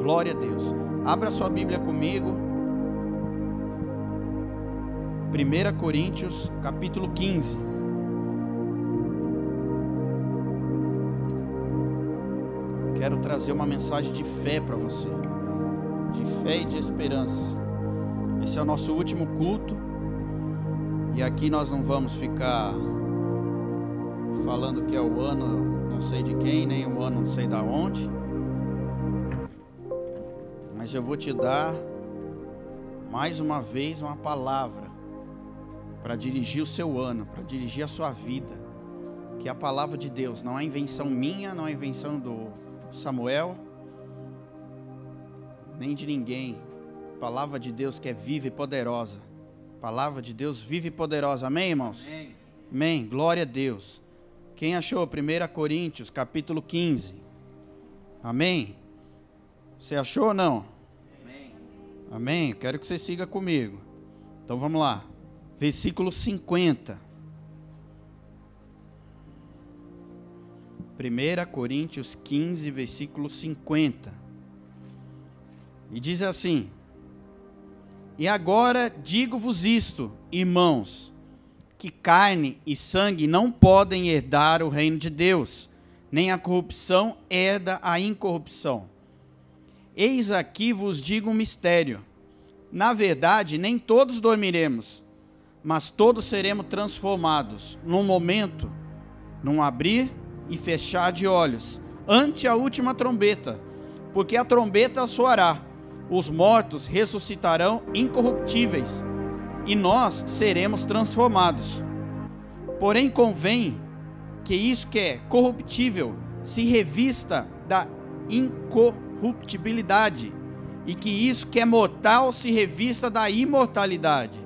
Glória a Deus. Abra sua Bíblia comigo. 1 Coríntios, capítulo 15. Quero trazer uma mensagem de fé para você. De fé e de esperança. Esse é o nosso último culto. E aqui nós não vamos ficar falando que é o ano não sei de quem, nem o ano não sei da onde. Mas eu vou te dar mais uma vez uma palavra para dirigir o seu ano, para dirigir a sua vida. Que é a palavra de Deus, não é invenção minha, não é invenção do Samuel, nem de ninguém. Palavra de Deus que é viva e poderosa. Palavra de Deus viva e poderosa. Amém, irmãos? Amém. Amém. Glória a Deus. Quem achou 1 Coríntios, capítulo 15? Amém? Você achou ou não? Amém. Quero que você siga comigo. Então vamos lá. Versículo 50. 1 Coríntios 15, versículo 50. E diz assim: E agora digo-vos isto, irmãos, que carne e sangue não podem herdar o reino de Deus, nem a corrupção herda a incorrupção. Eis aqui vos digo um mistério. Na verdade, nem todos dormiremos, mas todos seremos transformados num momento, num abrir e fechar de olhos, ante a última trombeta, porque a trombeta soará, os mortos ressuscitarão incorruptíveis e nós seremos transformados. Porém, convém que isso que é corruptível se revista da incorruptibilidade, e que isso que é mortal se revista da imortalidade.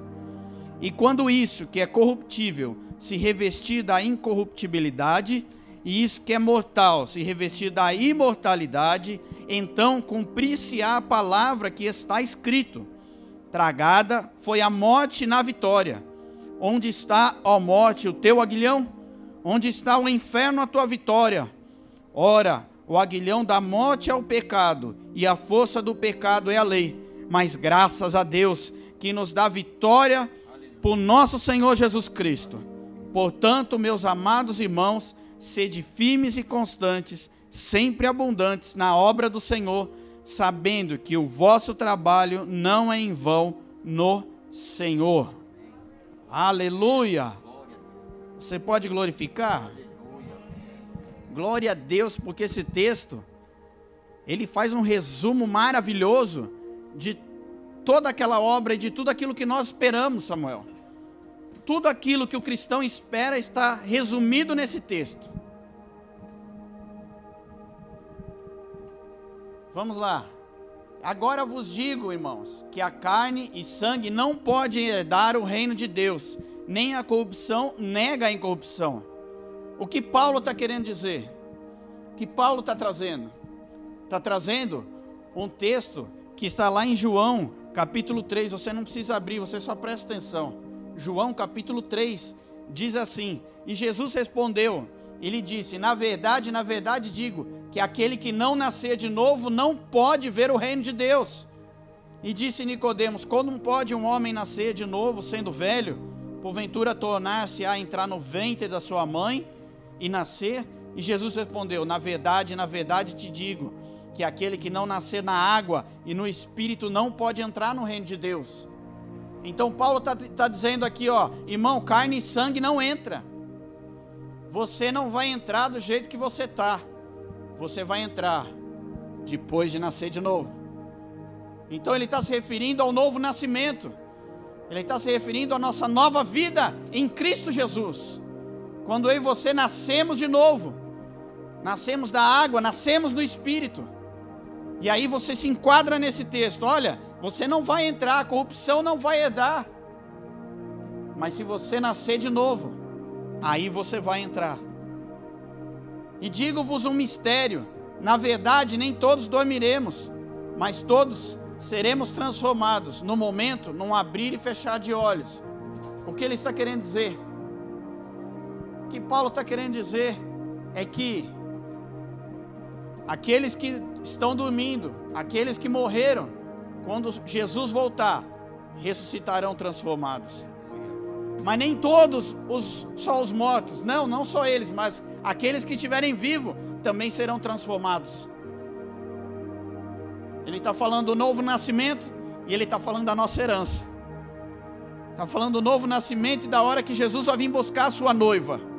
E quando isso que é corruptível se revestir da incorruptibilidade, e isso que é mortal se revestir da imortalidade, então cumprir-se-á a palavra que está escrito tragada foi a morte na vitória. Onde está, ó morte, o teu aguilhão? Onde está o inferno, a tua vitória? Ora, o aguilhão da morte é o pecado, e a força do pecado é a lei. Mas graças a Deus que nos dá vitória por nosso Senhor Jesus Cristo. Portanto, meus amados irmãos, sede firmes e constantes, sempre abundantes na obra do Senhor sabendo que o vosso trabalho não é em vão no Senhor. Aleluia! Você pode glorificar? Glória a Deus, porque esse texto ele faz um resumo maravilhoso de toda aquela obra e de tudo aquilo que nós esperamos, Samuel. Tudo aquilo que o cristão espera está resumido nesse texto. Vamos lá. Agora vos digo, irmãos, que a carne e sangue não podem herdar o reino de Deus, nem a corrupção nega a incorrupção. O que Paulo está querendo dizer? O que Paulo está trazendo? Está trazendo um texto que está lá em João, capítulo 3. Você não precisa abrir, você só presta atenção. João, capítulo 3, diz assim: E Jesus respondeu: ele disse: Na verdade, na verdade digo que aquele que não nascer de novo não pode ver o reino de Deus. E disse Nicodemos: Como pode um homem nascer de novo sendo velho? Porventura tornar-se a entrar no ventre da sua mãe e nascer? E Jesus respondeu: Na verdade, na verdade te digo que aquele que não nascer na água e no espírito não pode entrar no reino de Deus. Então Paulo está tá dizendo aqui, ó, irmão, carne e sangue não entra você não vai entrar do jeito que você está. Você vai entrar depois de nascer de novo. Então ele está se referindo ao novo nascimento. Ele está se referindo à nossa nova vida em Cristo Jesus. Quando eu e você nascemos de novo, nascemos da água, nascemos no Espírito. E aí você se enquadra nesse texto. Olha, você não vai entrar, a corrupção não vai herdar. Mas se você nascer de novo, aí você vai entrar. E digo-vos um mistério: na verdade, nem todos dormiremos, mas todos seremos transformados no momento, num abrir e fechar de olhos. O que ele está querendo dizer? Que Paulo está querendo dizer é que aqueles que estão dormindo, aqueles que morreram, quando Jesus voltar, ressuscitarão transformados. Mas nem todos os só os mortos, não, não só eles, mas aqueles que estiverem vivos também serão transformados. Ele está falando do novo nascimento e ele está falando da nossa herança. Está falando do novo nascimento e da hora que Jesus vai vir buscar a sua noiva.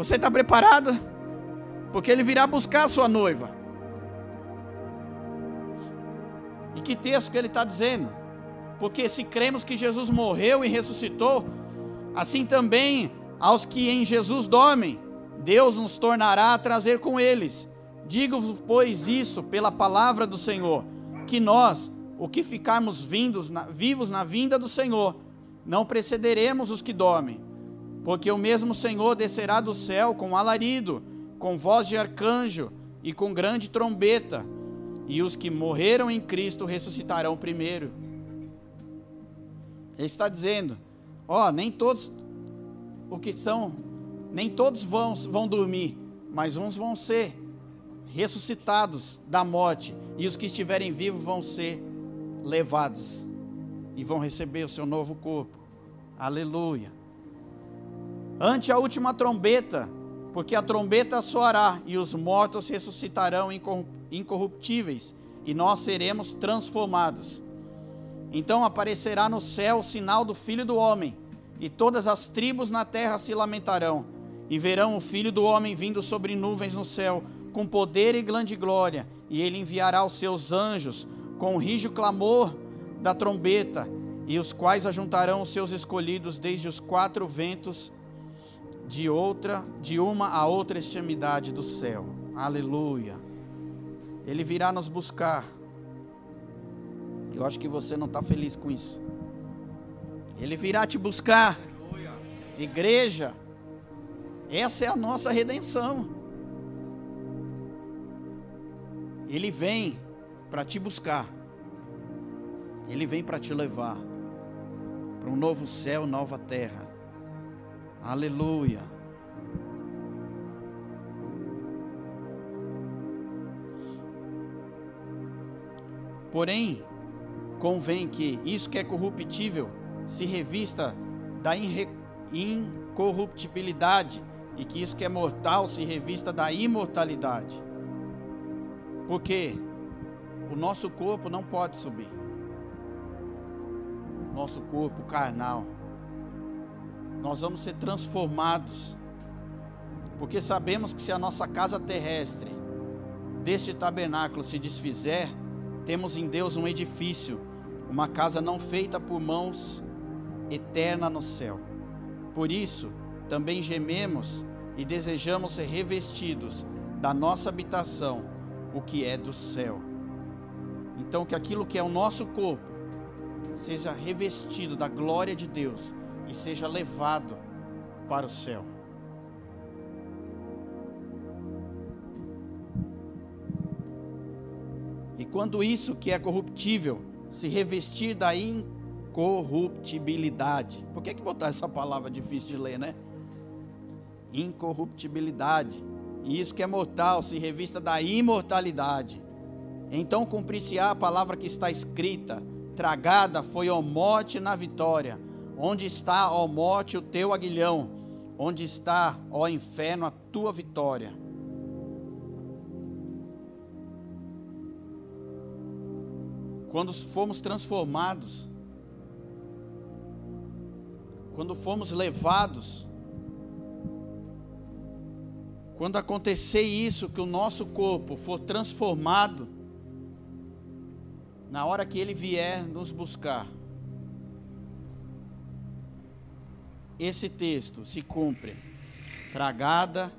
Você está preparada? Porque ele virá buscar a sua noiva. E que texto que ele está dizendo? Porque se cremos que Jesus morreu e ressuscitou, assim também aos que em Jesus dormem, Deus nos tornará a trazer com eles. Digo-vos, pois, isto pela palavra do Senhor, que nós, o que ficarmos vindos na, vivos na vinda do Senhor, não precederemos os que dormem. Porque o mesmo Senhor descerá do céu com alarido, com voz de arcanjo e com grande trombeta, e os que morreram em Cristo ressuscitarão primeiro. Ele está dizendo: ó, oh, nem todos o que são, nem todos vão, vão dormir, mas uns vão ser ressuscitados da morte, e os que estiverem vivos vão ser levados e vão receber o seu novo corpo. Aleluia. Ante a última trombeta, porque a trombeta soará e os mortos ressuscitarão incorruptíveis, e nós seremos transformados. Então aparecerá no céu o sinal do Filho do Homem, e todas as tribos na terra se lamentarão, e verão o Filho do Homem vindo sobre nuvens no céu, com poder e grande glória, e ele enviará os seus anjos com o rijo clamor da trombeta, e os quais ajuntarão os seus escolhidos desde os quatro ventos de outra, de uma a outra extremidade do céu. Aleluia. Ele virá nos buscar. Eu acho que você não está feliz com isso. Ele virá te buscar. Aleluia. Igreja, essa é a nossa redenção. Ele vem para te buscar. Ele vem para te levar para um novo céu, nova terra. Aleluia. Porém, convém que isso que é corruptível se revista da incorruptibilidade e que isso que é mortal se revista da imortalidade. Porque o nosso corpo não pode subir. Nosso corpo carnal nós vamos ser transformados, porque sabemos que se a nossa casa terrestre deste tabernáculo se desfizer, temos em Deus um edifício, uma casa não feita por mãos, eterna no céu. Por isso, também gememos e desejamos ser revestidos da nossa habitação, o que é do céu. Então, que aquilo que é o nosso corpo seja revestido da glória de Deus e seja levado para o céu. E quando isso que é corruptível se revestir da incorruptibilidade. Por que, que botar essa palavra difícil de ler, né? Incorruptibilidade. E isso que é mortal se revista da imortalidade. Então cumprir-se-á a palavra que está escrita: tragada foi a morte na vitória. Onde está, ó morte, o teu aguilhão? Onde está, ó inferno, a tua vitória? Quando fomos transformados, quando fomos levados, quando acontecer isso, que o nosso corpo for transformado, na hora que ele vier nos buscar, esse texto se cumpre. Tragada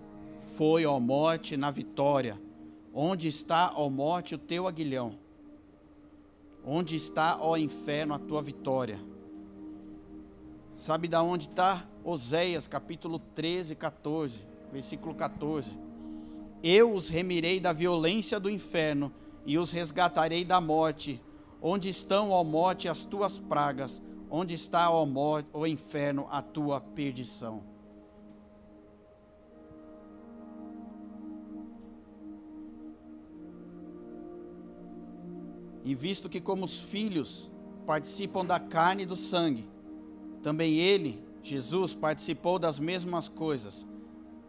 foi, ó morte, na vitória. Onde está, ó morte, o teu aguilhão? Onde está, ó inferno, a tua vitória? Sabe da onde está? Oséias, capítulo 13, 14, versículo 14. Eu os remirei da violência do inferno e os resgatarei da morte. Onde estão, ó morte, as tuas pragas? Onde está, o morte, inferno, a tua perdição? E visto que, como os filhos participam da carne e do sangue, também ele, Jesus, participou das mesmas coisas,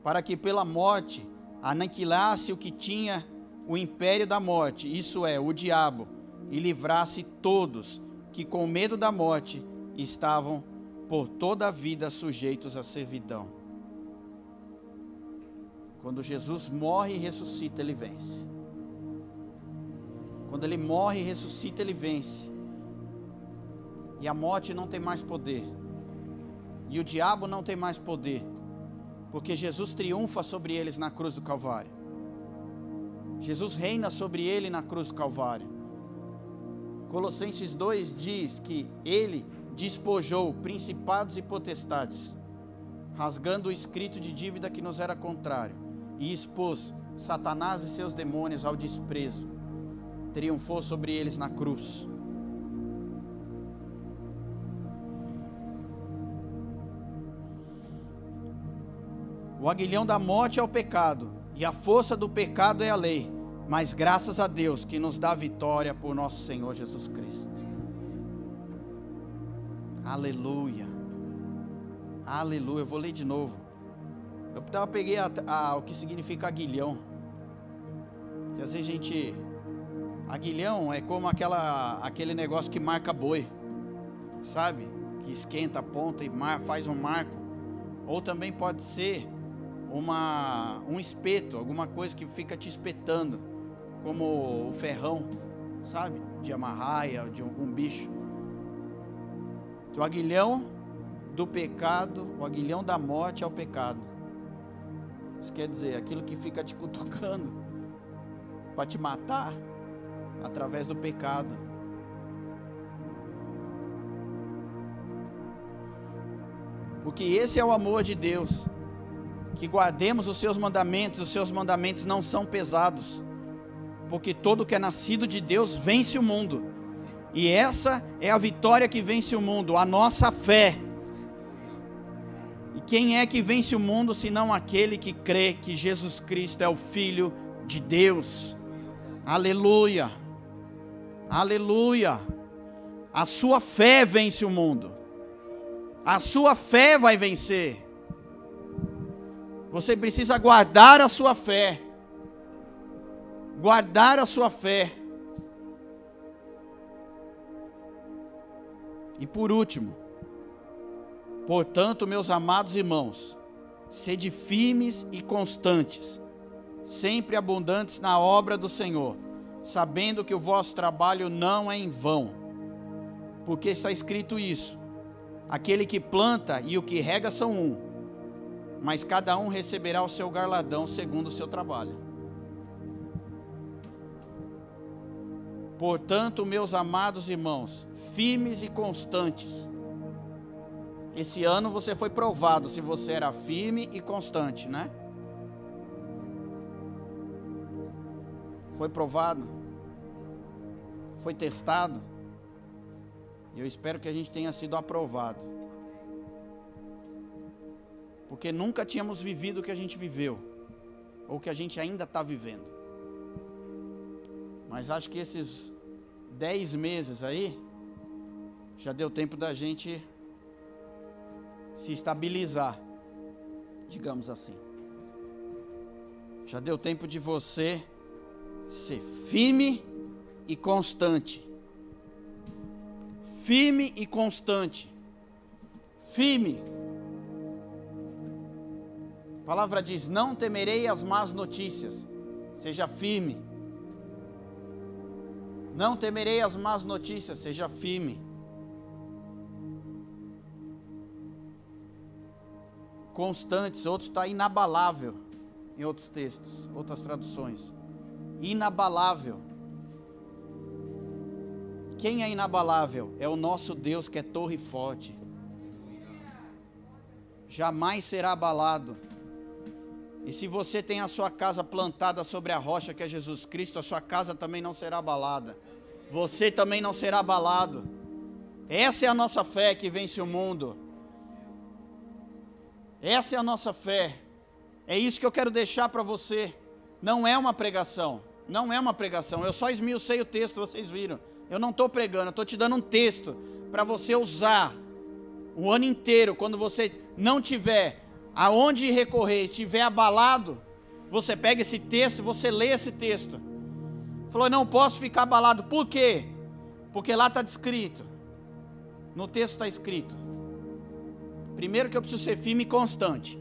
para que pela morte aniquilasse o que tinha o império da morte, isso é, o diabo, e livrasse todos que, com medo da morte, estavam por toda a vida sujeitos à servidão. Quando Jesus morre e ressuscita, ele vence. Quando ele morre e ressuscita, ele vence. E a morte não tem mais poder. E o diabo não tem mais poder. Porque Jesus triunfa sobre eles na cruz do Calvário. Jesus reina sobre ele na cruz do Calvário. Colossenses 2 diz que ele despojou principados e potestades, rasgando o escrito de dívida que nos era contrário, e expôs Satanás e seus demônios ao desprezo. Triunfou sobre eles na cruz. O aguilhão da morte é o pecado, e a força do pecado é a lei. Mas graças a Deus que nos dá vitória por nosso Senhor Jesus Cristo. Aleluia. Aleluia. Eu vou ler de novo. Eu peguei a, a, o que significa aguilhão. Que às vezes a gente. Aguilhão é como aquela, aquele negócio que marca boi. Sabe? Que esquenta a ponta e mar, faz um marco. Ou também pode ser uma, um espeto, alguma coisa que fica te espetando, como o ferrão, sabe? De amarraia, de algum bicho. O aguilhão do pecado, o aguilhão da morte é o pecado. Isso quer dizer, aquilo que fica te cutucando para te matar através do pecado. Porque esse é o amor de Deus que guardemos os seus mandamentos, os seus mandamentos não são pesados, porque todo que é nascido de Deus vence o mundo, e essa é a vitória que vence o mundo, a nossa fé. E quem é que vence o mundo senão aquele que crê que Jesus Cristo é o Filho de Deus? Aleluia, aleluia. A sua fé vence o mundo, a sua fé vai vencer. Você precisa guardar a sua fé. Guardar a sua fé. E por último, portanto, meus amados irmãos, sede firmes e constantes, sempre abundantes na obra do Senhor, sabendo que o vosso trabalho não é em vão. Porque está escrito isso: aquele que planta e o que rega são um mas cada um receberá o seu garladão segundo o seu trabalho. Portanto, meus amados irmãos, firmes e constantes. Esse ano você foi provado se você era firme e constante, né? Foi provado, foi testado. Eu espero que a gente tenha sido aprovado porque nunca tínhamos vivido o que a gente viveu, ou que a gente ainda está vivendo. Mas acho que esses dez meses aí, já deu tempo da gente se estabilizar, digamos assim. Já deu tempo de você ser firme e constante. Firme e constante. Firme a palavra diz: Não temerei as más notícias, seja firme. Não temerei as más notícias, seja firme. Constantes, outro está inabalável, em outros textos, outras traduções. Inabalável. Quem é inabalável? É o nosso Deus que é torre forte. Jamais será abalado. E se você tem a sua casa plantada sobre a rocha que é Jesus Cristo, a sua casa também não será abalada. Você também não será abalado. Essa é a nossa fé que vence o mundo. Essa é a nossa fé. É isso que eu quero deixar para você. Não é uma pregação, Não é uma pregação. Eu só esmiucei o texto, vocês viram. Eu não estou pregando, eu estou te dando um texto para você usar o ano inteiro. Quando você não tiver aonde recorrer, estiver abalado, você pega esse texto você lê esse texto. Falou, não posso ficar abalado. Por quê? Porque lá está descrito. No texto está escrito. Primeiro que eu preciso ser firme e constante.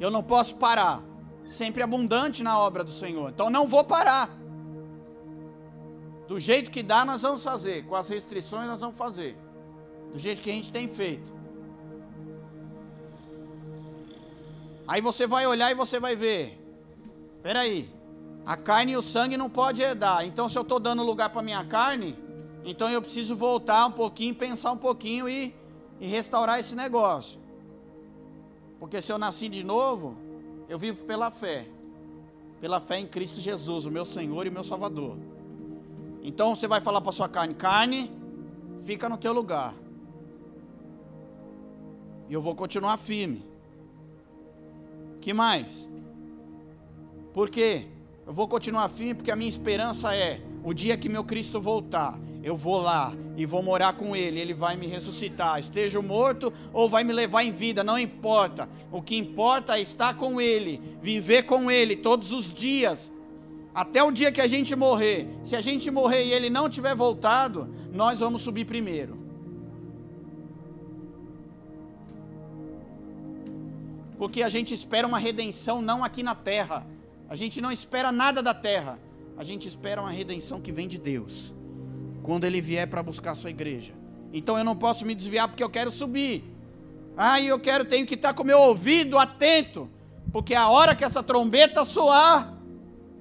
Eu não posso parar. Sempre abundante na obra do Senhor. Então não vou parar. Do jeito que dá, nós vamos fazer. Com as restrições, nós vamos fazer. Do jeito que a gente tem feito. Aí você vai olhar e você vai ver. Espera aí. A carne e o sangue não pode herdar. Então, se eu estou dando lugar para minha carne, então eu preciso voltar um pouquinho, pensar um pouquinho e, e restaurar esse negócio. Porque se eu nasci de novo, eu vivo pela fé. Pela fé em Cristo Jesus, o meu Senhor e meu Salvador. Então você vai falar para sua carne: carne, fica no teu lugar. E eu vou continuar firme. Que mais? Por quê? Eu vou continuar firme porque a minha esperança é o dia que meu Cristo voltar, eu vou lá e vou morar com Ele, Ele vai me ressuscitar, esteja morto ou vai me levar em vida, não importa. O que importa é estar com Ele, viver com Ele todos os dias, até o dia que a gente morrer. Se a gente morrer e Ele não tiver voltado, nós vamos subir primeiro. Porque a gente espera uma redenção não aqui na terra, a gente não espera nada da terra. A gente espera uma redenção que vem de Deus. Quando Ele vier para buscar a sua igreja. Então eu não posso me desviar porque eu quero subir. Ah, eu quero, tenho que estar com o meu ouvido atento. Porque a hora que essa trombeta soar,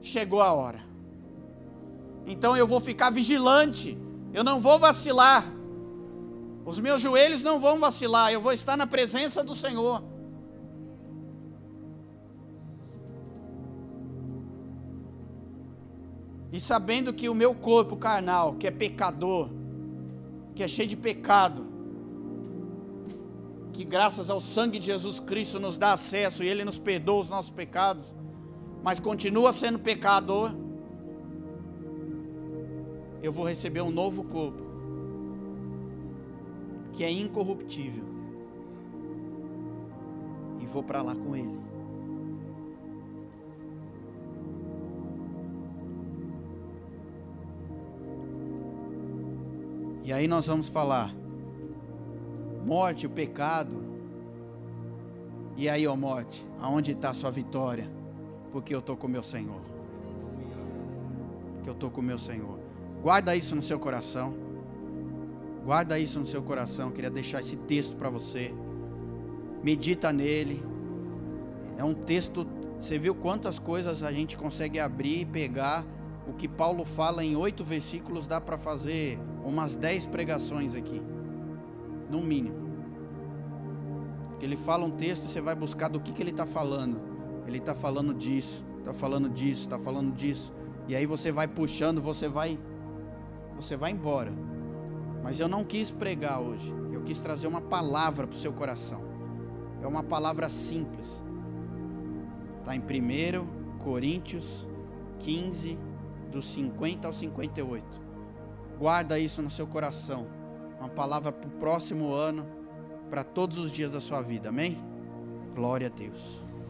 chegou a hora. Então eu vou ficar vigilante. Eu não vou vacilar. Os meus joelhos não vão vacilar. Eu vou estar na presença do Senhor. E sabendo que o meu corpo carnal, que é pecador, que é cheio de pecado, que graças ao sangue de Jesus Cristo nos dá acesso e Ele nos perdoa os nossos pecados, mas continua sendo pecador, eu vou receber um novo corpo, que é incorruptível, e vou para lá com Ele. E aí nós vamos falar: morte, o pecado. E aí, ó morte, aonde está a sua vitória? Porque eu estou com o meu Senhor. Porque eu estou com o meu Senhor. Guarda isso no seu coração. Guarda isso no seu coração. Eu queria deixar esse texto para você. Medita nele. É um texto. Você viu quantas coisas a gente consegue abrir e pegar o que Paulo fala em oito versículos dá para fazer umas dez pregações aqui, no mínimo. Porque ele fala um texto, você vai buscar do que, que ele está falando. Ele está falando disso, está falando disso, está falando disso. E aí você vai puxando, você vai, você vai embora. Mas eu não quis pregar hoje. Eu quis trazer uma palavra para o seu coração. É uma palavra simples. Está em 1 Coríntios 15, do 50 ao 58. Guarda isso no seu coração. Uma palavra para o próximo ano, para todos os dias da sua vida. Amém? Glória a Deus.